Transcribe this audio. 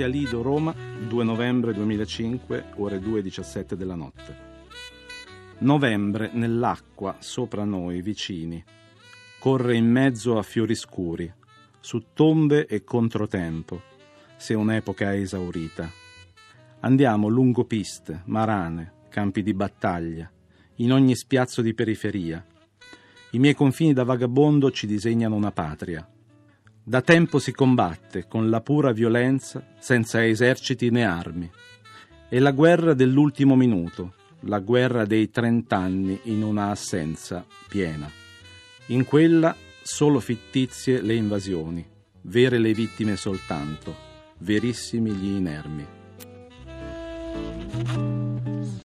Monte Alido, Roma, 2 novembre 2005, ore 2.17 della notte. Novembre nell'acqua sopra noi vicini. Corre in mezzo a fiori scuri, su tombe e controtempo, se un'epoca è esaurita. Andiamo lungo piste, marane, campi di battaglia, in ogni spiazzo di periferia. I miei confini da vagabondo ci disegnano una patria. Da tempo si combatte con la pura violenza, senza eserciti né armi. È la guerra dell'ultimo minuto, la guerra dei trent'anni in una assenza piena. In quella solo fittizie le invasioni, vere le vittime soltanto, verissimi gli inermi.